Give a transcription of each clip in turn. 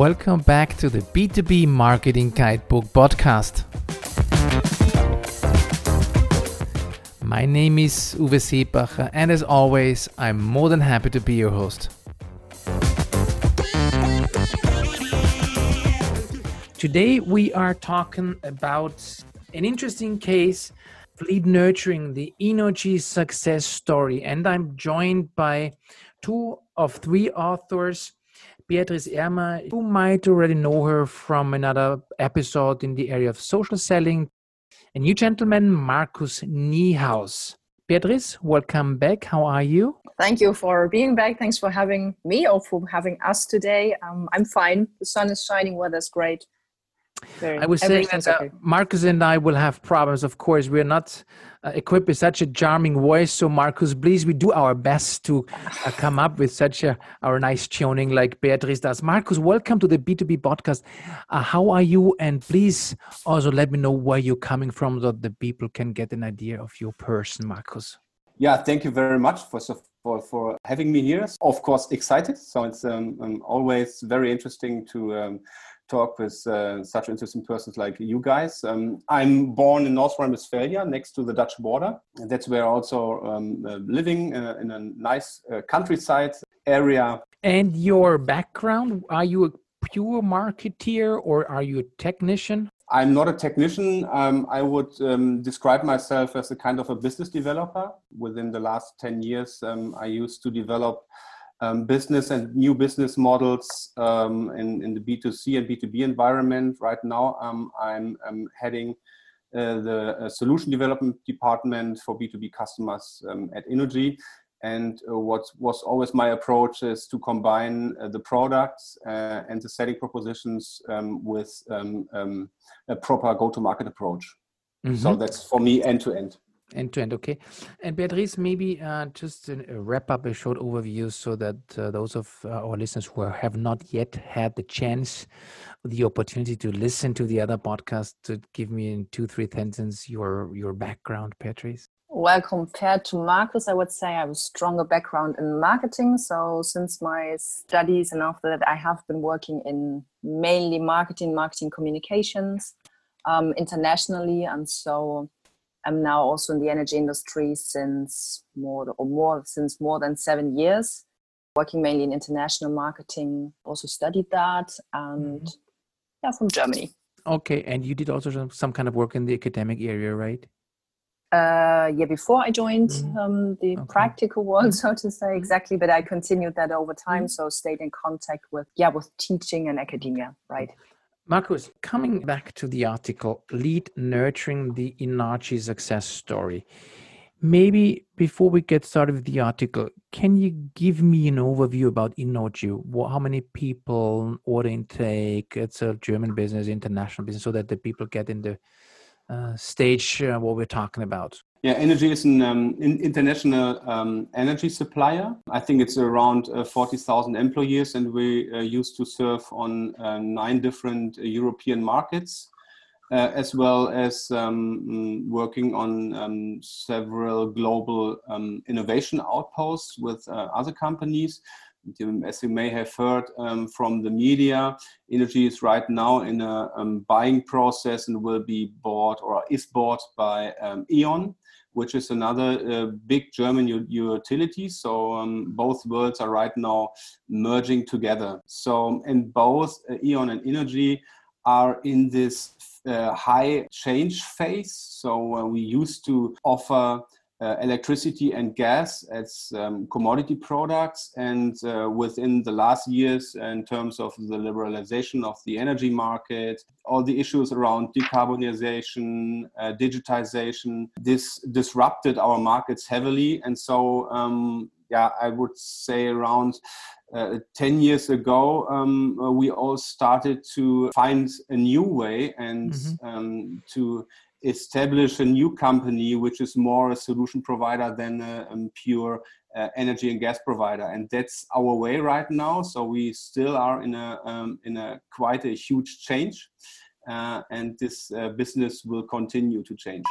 Welcome back to the B2B Marketing Guidebook podcast. My name is Uwe Seebacher, and as always, I'm more than happy to be your host. Today, we are talking about an interesting case lead nurturing the Innogy success story, and I'm joined by two of three authors Beatrice Ermer. You might already know her from another episode in the area of social selling. A new gentleman, Markus Niehaus. Beatrice, welcome back. How are you? Thank you for being back. Thanks for having me or for having us today. Um, I'm fine. The sun is shining, weather's great. Very, I was saying that uh, okay. Markus and I will have problems. Of course, we're not uh, equipped with such a charming voice. So, Marcus, please, we do our best to uh, come up with such a our nice tuning like Beatrice does. Marcus, welcome to the B2B podcast. Uh, how are you? And please also let me know where you're coming from so the people can get an idea of your person, Marcus. Yeah, thank you very much for for, for having me here. Of course, excited. So it's um, um, always very interesting to um, talk with uh, such interesting persons like you guys. Um, I'm born in North Rhine-Westphalia, next to the Dutch border. And That's where also um, uh, living uh, in a nice uh, countryside area. And your background? Are you a pure marketeer or are you a technician? I'm not a technician. Um, I would um, describe myself as a kind of a business developer. Within the last 10 years, um, I used to develop um, business and new business models um, in, in the B2C and B2B environment. Right now, um, I'm, I'm, heading uh, the uh, solution development department for B2B customers um, at Innogy. And uh, what was always my approach is to combine uh, the products uh, and the selling propositions um, with um, a proper go to market approach. Mm-hmm. So that's for me end to end end to end okay? And beatrice maybe uh, just a, wrap up a short overview so that uh, those of uh, our listeners who have not yet had the chance the opportunity to listen to the other podcast to give me in two three sentences your your background beatrice. Well compared to marcus i would say i have a stronger background in marketing. So since my studies and after that i have been working in mainly marketing marketing communications um, internationally. And so I'm now also in the energy industry since more or more since more than seven years, working mainly in international marketing. Also studied that, and mm-hmm. yeah, from Germany. Okay, and you did also some kind of work in the academic area, right? Uh, yeah, before I joined mm-hmm. um, the okay. practical world, so to say, exactly. But I continued that over time, mm-hmm. so stayed in contact with yeah with teaching and academia, right? Markus, coming back to the article, lead nurturing the Innogy success story. Maybe before we get started with the article, can you give me an overview about Innogy? How many people, order intake? It's a German business, international business, so that the people get in the uh, stage uh, what we're talking about. Yeah, Innogy is an um, international um, energy supplier. I think it's around uh, 40,000 employees, and we uh, used to serve on uh, nine different uh, European markets, uh, as well as um, mm, working on um, several global um, innovation outposts with uh, other companies. As you may have heard um, from the media, Innogy is right now in a buying process and will be bought or is bought by E.ON which is another uh, big German utility. So um, both worlds are right now merging together. So in both uh, E.ON and Innogy are in this uh, high change phase. So uh, we used to offer uh, electricity and gas as um, commodity products. And uh, within the last years, in terms of the liberalization of the energy market, all the issues around decarbonization, uh, digitization, this disrupted our markets heavily. And so, um, yeah, I would say around uh, 10 years ago, um, we all started to find a new way and mm-hmm. um, to establish a new company which is more a solution provider than a, a pure uh, energy and gas provider. And that's our way right now. So we still are in a um, in a quite a huge change uh, and this uh, business will continue to change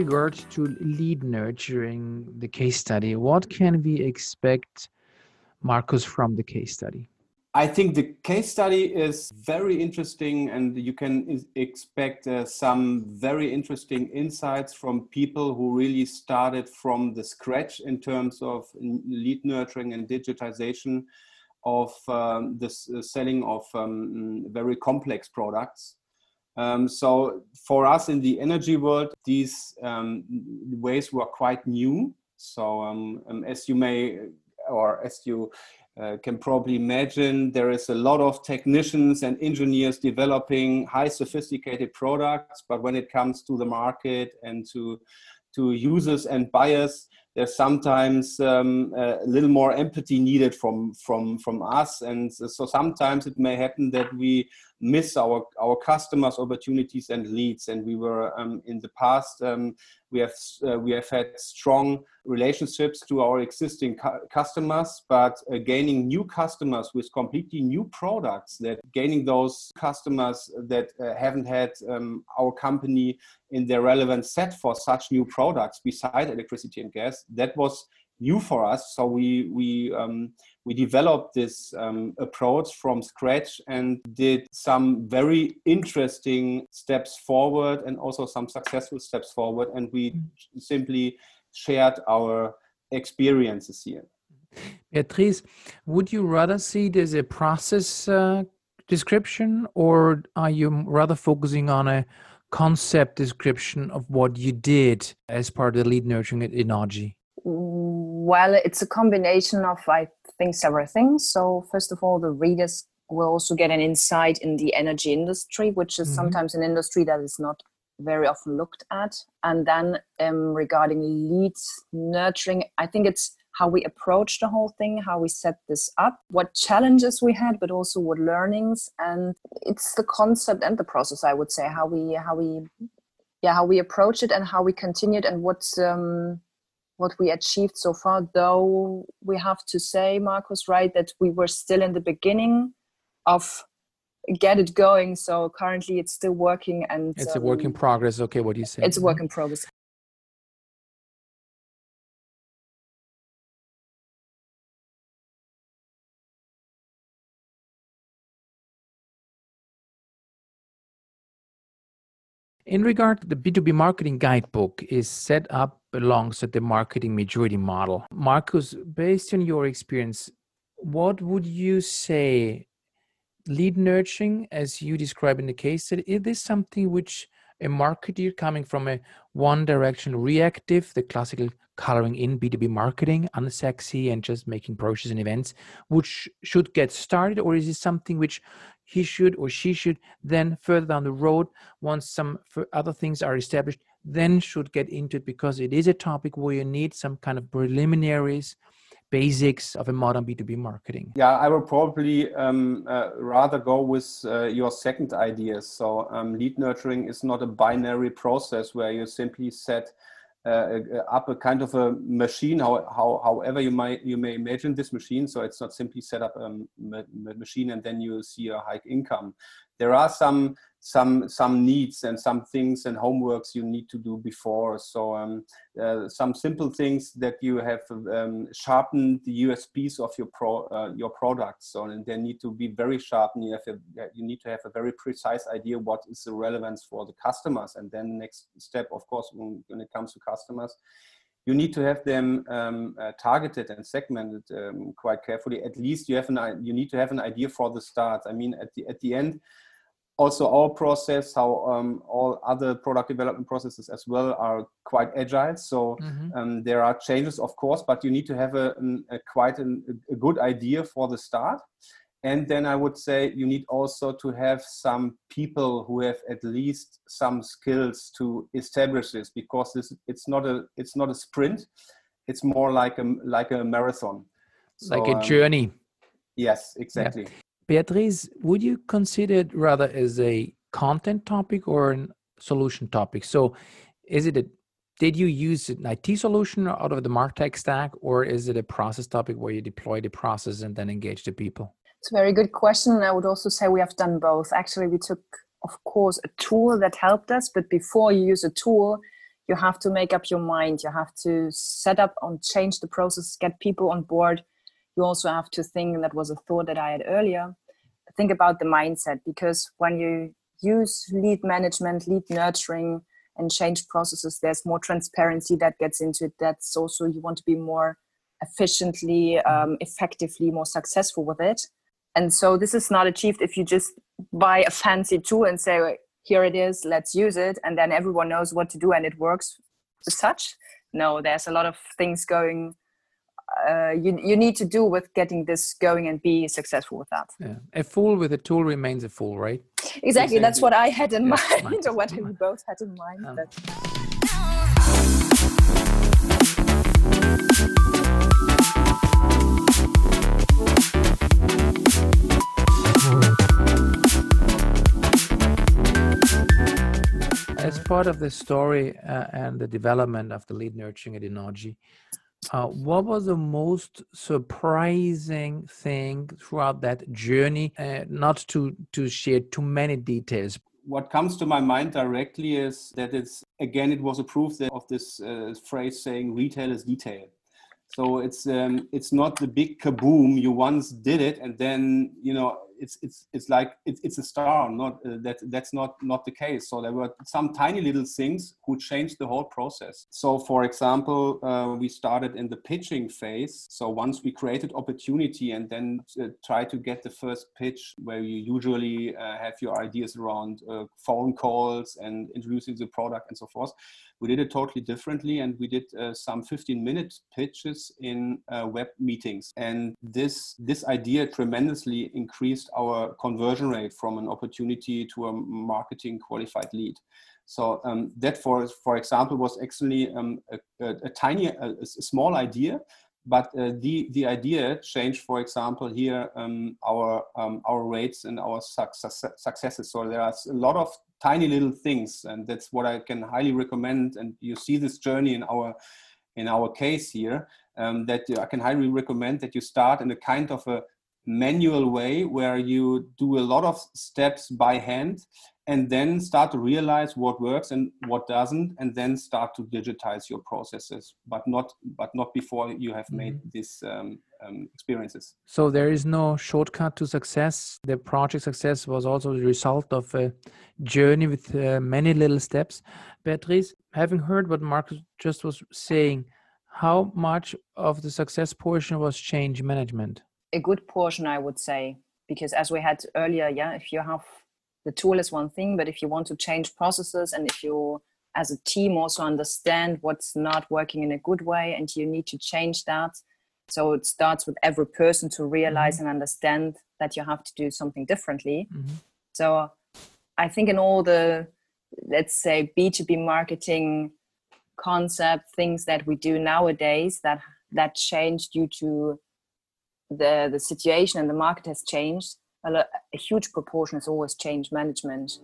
in regards to lead nurturing the case study, what can we expect, Marcus, from the case study? I think the case study is very interesting, and you can expect uh, some very interesting insights from people who really started from the scratch in terms of lead nurturing and digitization of um, the uh, selling of um, very complex products. Um, so for us in the energy world, these um, ways were quite new. So um, um, as you may, or as you uh, can probably imagine, there is a lot of technicians and engineers developing high sophisticated products. But when it comes to the market and to to users and buyers, there's sometimes um, a little more empathy needed from from from us and so sometimes it may happen that we miss our our customers opportunities and leads. And we were um, in the past um, we have uh, we have had strong relationships to our existing cu- customers but uh, gaining new customers with completely new products that gaining those customers that uh, haven't had um, our company in their relevant set for such new products beside electricity and gas that was new for us. So we we um, we developed this um, approach from scratch and did some very interesting steps forward and also some successful steps forward. And we mm. simply shared our experiences here. Beatrice, would you rather see as a process uh, description or are you rather focusing on a concept description of what you did as part of the lead nurturing at Innogy? Well, it's a combination of, I think, several things. So, first of all, the readers will also get an insight in the energy industry, which is mm-hmm. sometimes an industry that is not very often looked at. And then um, regarding leads nurturing, I think it's how we approach the whole thing, how we set this up, what challenges we had, but also what learnings. And it's the concept and the process, I would say, how we how we yeah how we approach it and how we continued and what um, what we achieved so far though we have to say marcus right that we were still in the beginning of get it going. So currently it's still working and it's um, a work in progress. Okay what do you say? it's a work in progress. In regard the B2B marketing guidebook is set up alongside the marketing maturity model. Marcus, based on your experience, what would you say lead nurturing as you describe in the case study, is this something which a marketer coming from a one direction reactive, the classical coloring in B2B marketing, unsexy and just making brochures and events, which should get started, or is it something which he should or she should then further down the road once some other things are established then should get into it because it is a topic where you need some kind of preliminaries basics of a modern b2b marketing yeah i will probably um, uh, rather go with uh, your second idea so um, lead nurturing is not a binary process where you simply set uh, up a kind of a machine, how, how, however you might you may imagine this machine. So it's not simply set up a machine and then you see a high income. There are some some some needs and some things and homeworks you need to do before so um, uh, some simple things that you have um, sharpened the usps of your pro uh, your products so and they need to be very sharpened you have a, you need to have a very precise idea what is the relevance for the customers and then the next step of course when, when it comes to customers you need to have them um, uh, targeted and segmented um, quite carefully. At least you have an you need to have an idea for the start. I mean, at the at the end, also our process how um, all other product development processes as well are quite agile. So mm-hmm. um, there are changes of course but you need to have a, a quite an, a good idea for the start. And then i would say you need also to have some people who have at least some skills to establish this because this it's not a it's not a sprint. It's more like a like a marathon. So, like a um, journey. Yes exactly. Yeah. Beatrice, would you consider it rather as a content topic or a solution topic? So, is it a did you use an IT solution out of the Martech stack, or is it a process topic where you deploy the process and then engage the people? It's a very good question. And I would also say we have done both. Actually, we took, of course, a tool that helped us, but before you use a tool, you have to make up your mind you have to set up and change the process get people on board you also have to think and that was a thought that i had earlier think about the mindset because when you use lead management lead nurturing and change processes there's more transparency that gets into it. That's also you want to be more efficiently um, effectively more successful with it. And so this is not achieved if you just buy a fancy tool and say here it is let's use it and then everyone knows what to do and it works. As such? No there's a lot of things going uh, you you need to do with getting this going and be successful with that. Yeah. A fool with a tool remains a fool, right? Exactly. exactly. That's what I had in yeah, mind, or what we both had in mind. Um. As part of the story uh, and the development of the lead nurturing at Innogy, uh, what was the most surprising thing throughout that journey? Uh, not to to share too many details. What comes to my mind directly is that it's again it was a proof of this uh, phrase saying retail is detail. So it's um, it's not the big kaboom you once did it and then you know it's it's it's like it's, it's a star not uh, that that's not not the case. So there were some tiny little things who changed the whole process. So for example uh, we started in the pitching phase. So once we created opportunity and then uh, try to get the first pitch where you usually uh, have your ideas around uh, phone calls and introducing the product and so forth we did it totally differently and we did uh, some 15 minute pitches in web meetings. And this this idea tremendously increased our conversion rate from an opportunity to a marketing qualified lead. So um, that for for example was actually um, a, a, a, tiny a, a, small idea but uh, the the idea changed for example here um, our um, our rates and our success, successes. So there are a lot of tiny little things and that's what i can highly recommend and you see this journey in our in our case here um, that i can highly recommend that you start in a kind of a manual way where you do a lot of steps by hand and then start to realize what works and what doesn't and then start to digitize your processes but not but not before you have made mm-hmm. these um, um, experiences. So there is no shortcut to success. The project success was also the result of a journey with uh, many little steps. Beatrice having heard what marcus just was saying how much of the success portion was change management a good portion i would say because as we had earlier yeah if you have the tool is one thing but if you want to change processes and if you as a team also understand what's not working in a good way and you need to change that so it starts with every person to realize mm-hmm. and understand that you have to do something differently mm-hmm. so i think in all the let's say b2b marketing concept things that we do nowadays that that change due to the the situation and the market has changed a, a huge proportion is always change management.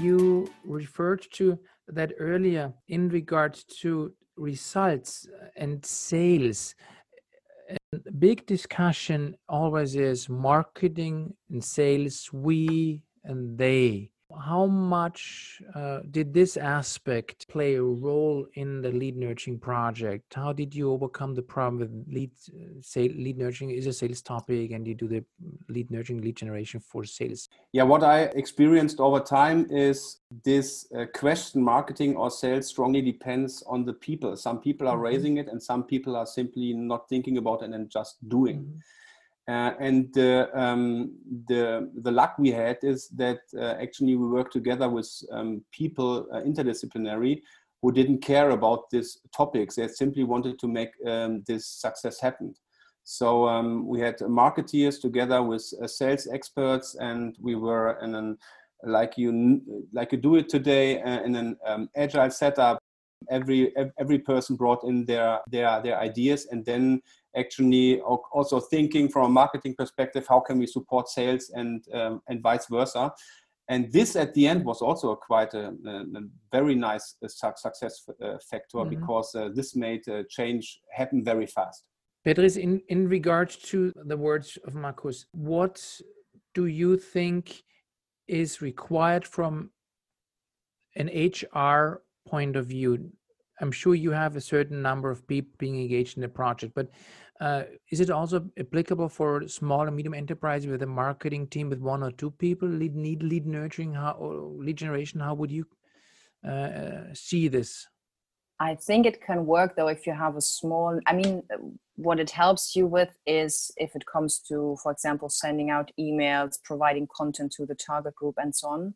You referred to that earlier in regard to results uh, and sales big discussion always is marketing and sales we and they. How much uh, did this aspect play a role in the lead nurturing project? How did you overcome the problem with lead uh, say lead nurturing? Is a sales topic and you do the lead nurturing lead generation for sales yeah what i experienced over time is this uh, question marketing or sales strongly depends on the people some people are mm-hmm. raising it and some people are simply not thinking about it and just doing mm-hmm. Uh, and uh, um, the the luck we had is that uh, actually we worked together with um, people uh, interdisciplinary who didn't care about these topics. They simply wanted to make um, this success happen. So um, we had marketeers together with uh, sales experts, and we were in an like you like you do it today uh, in an um, agile setup. Every every person brought in their their their ideas, and then actually also thinking from a marketing perspective how can we support sales and um, and vice versa and this at the end was also a quite a, a, a very nice uh, success uh, factor mm-hmm. because uh, this made change happen very fast. Beatrice, in, in regards to the words of Markus, what do you think is required from an HR point of view? I'm sure you have a certain number of people being engaged in the project, but uh, is it also applicable for small and medium enterprise with a marketing team with one or two people? Lead need lead nurturing, how lead generation? How would you uh, see this? I think it can work though if you have a small. I mean, what it helps you with is if it comes to, for example, sending out emails, providing content to the target group, and so on,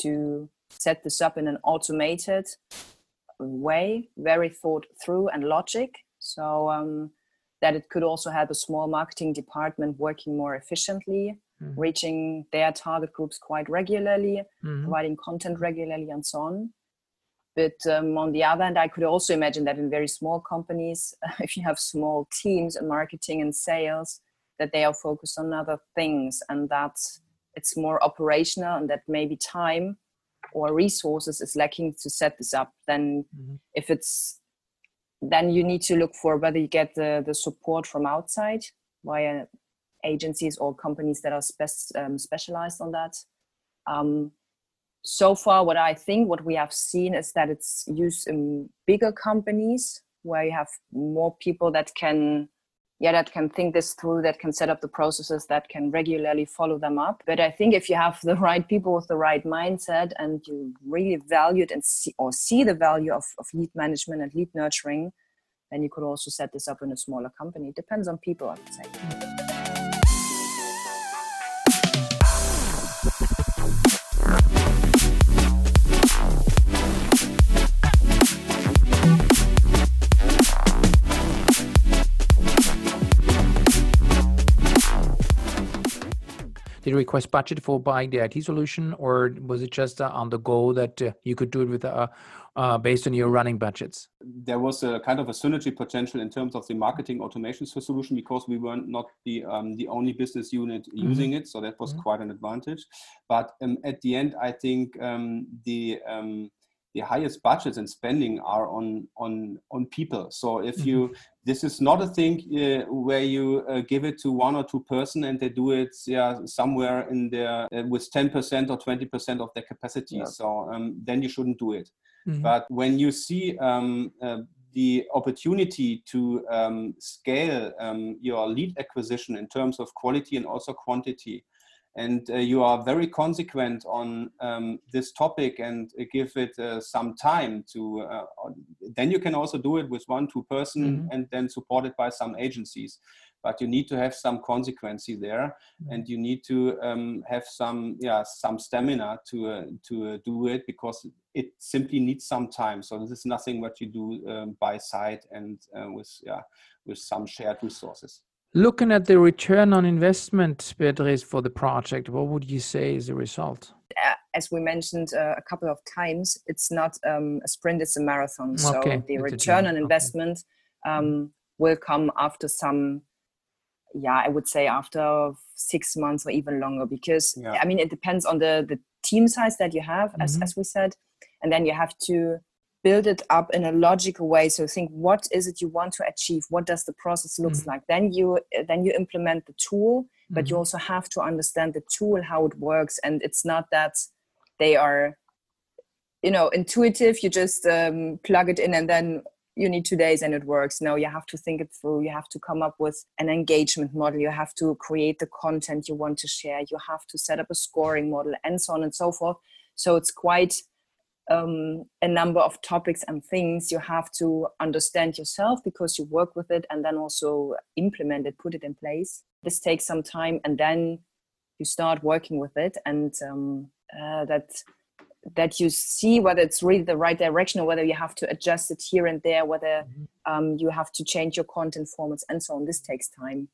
to set this up in an automated way, very thought through and logic. So um, that it could also help a small marketing department working more efficiently, mm-hmm. reaching their target groups quite regularly, mm-hmm. providing content regularly, and so on. But um, on the other hand, I could also imagine that in very small companies, if you have small teams in marketing and sales, that they are focused on other things and that it's more operational and that maybe time or resources is lacking to set this up. Then, mm-hmm. if it's then you need to look for whether you get the, the support from outside via agencies or companies that are spe- um, specialized on that. Um, so far, what I think, what we have seen is that it's used in bigger companies where you have more people that can yeah that can think this through that can set up the processes that can regularly follow them up. But i think if you have the right people with the right mindset and you really value it and see or see the value of, of lead management and lead nurturing then you could also set this up in a smaller company. It depends on people i would say Request budget for buying the IT solution, or was it just uh, on the go that uh, you could do it with uh, uh, based on your running budgets? There was a kind of a synergy potential in terms of the marketing automation solution because we were not not the um, the only business unit mm-hmm. using it, so that was mm-hmm. quite an advantage. But um, at the end, I think um, the um, the highest budgets and spending are on on on people so if mm-hmm. you this is not a thing uh, where you uh, give it to one or two person and they do it yeah somewhere in there uh, with 10% or 20% of their capacity yeah. so um, then you shouldn't do it mm-hmm. but when you see um, uh, the opportunity to um, scale um, your lead acquisition in terms of quality and also quantity and uh, you are very consequent on um, this topic and uh, give it uh, some time to uh, then you can also do it with one two person mm-hmm. and then supported by some agencies but you need to have some consequency there mm-hmm. and you need to um, have some yeah some stamina to uh, to uh, do it because it simply needs some time so this is nothing what you do um, by side and with yeah with some shared resources Looking at the return on investment, Beatrice, for the project, what would you say is the result? Uh, as we mentioned uh, a couple of times, it's not um, a sprint, it's a marathon. So okay. the return on investment okay. um, will come after some, yeah, I would say after six months or even longer, because yeah. I mean, it depends on the, the team size that you have, mm-hmm. as, as we said. And then you have to build it up in a logical way. So think what is it you want to achieve? What does the process looks mm-hmm. like? Then you then you implement the tool but mm-hmm. you also have to understand the tool how it works. And it's not that they are you know intuitive. You just um, plug it in and then you need two days and it works. No you have to think it through. You have to come up with an engagement model. You have to create the content you want to share. You have to set up a scoring model and so on and so forth. So it's quite um, a number of topics and things you have to understand yourself because you work with it and then also implement it, put it in place. This takes some time and then you start working with it and um, uh, that that you see whether it's really the right direction or whether you have to adjust it here and there, whether mm-hmm. um, you have to change your content formats and so on. This takes time.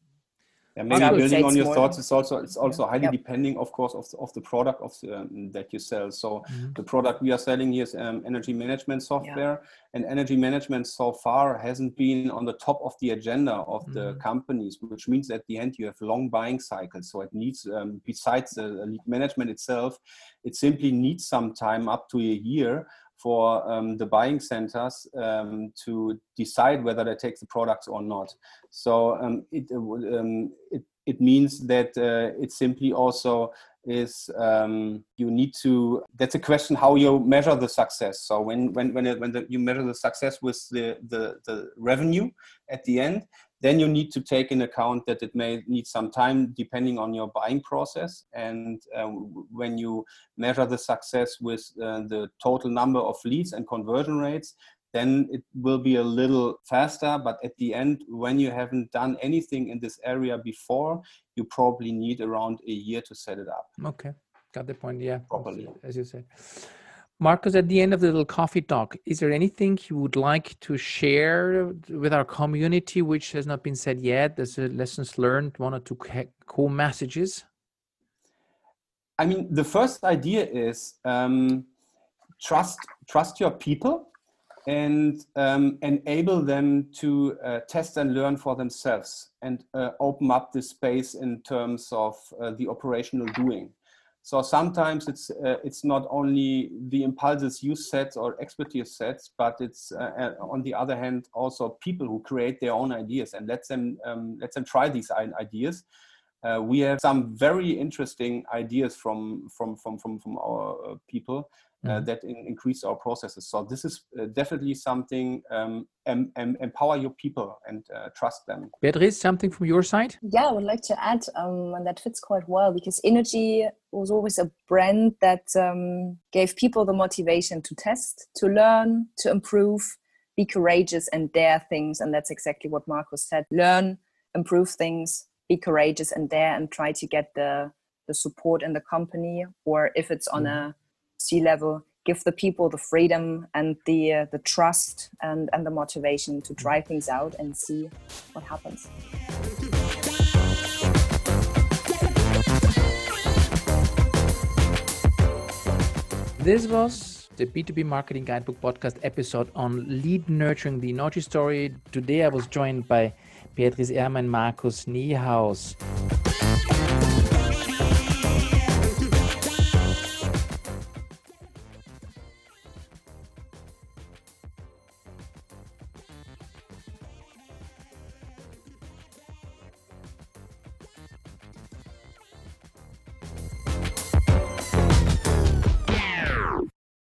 Yeah, maybe building on your thoughts, it's also it's also highly yep. depending, of course, of the, of the product of the, um, that you sell. So mm-hmm. the product we are selling here is um, energy management software, yeah. and energy management so far hasn't been on the top of the agenda of mm-hmm. the companies, which means at the end you have long buying cycles. So it needs, um, besides the lead management itself, it simply needs some time up to a year for um, the buying centers um, to decide whether they take the products or not. So um, it, um, it, it means that uh, it simply also is um, you need to that's a question how you measure the success so when when when, it, when the, you measure the success with the, the the revenue at the end then you need to take in account that it may need some time depending on your buying process. And um, when you measure the success with uh, the total number of leads and conversion rates, then it will be a little faster. But at the end, when you haven't done anything in this area before, you probably need around a year to set it up. Okay, got the point. Yeah, properly, as you said. Marcus, at the end of the little coffee talk, is there anything you would like to share with our community which has not been said yet? There's a lessons learned, one or two cool messages? I mean, the first idea is um, trust trust your people and um, enable them to uh, test and learn for themselves and uh, open up the space in terms of uh, the operational doing. So sometimes it's uh, it's not only the impulses you set or expertise sets, but it's uh, uh, on the other hand also people who create their own ideas and let them um, let them try these ideas. Uh, we have some very interesting ideas from from from from, from our uh, people mm-hmm. that in, increase our processes. So this is uh, definitely something. Um, em, em, empower your people and uh, trust them. Beatrice, something from your side? Yeah, I would like to add, um, and that fits quite well because Innogy was always a brand that um, gave people the motivation to test, to learn, to improve, be courageous, and dare things. And that's exactly what Marcus said: learn, improve things, be courageous, and dare, and try to get the the support in the company, or if it's on mm. a C level, give the people the freedom and the uh, the trust and and the motivation to try things out and see what happens. This was the B2B Marketing Guidebook podcast episode on lead nurturing the Innogy story. Today I was joined by Beatrice Ehrmann, Markus Niehaus.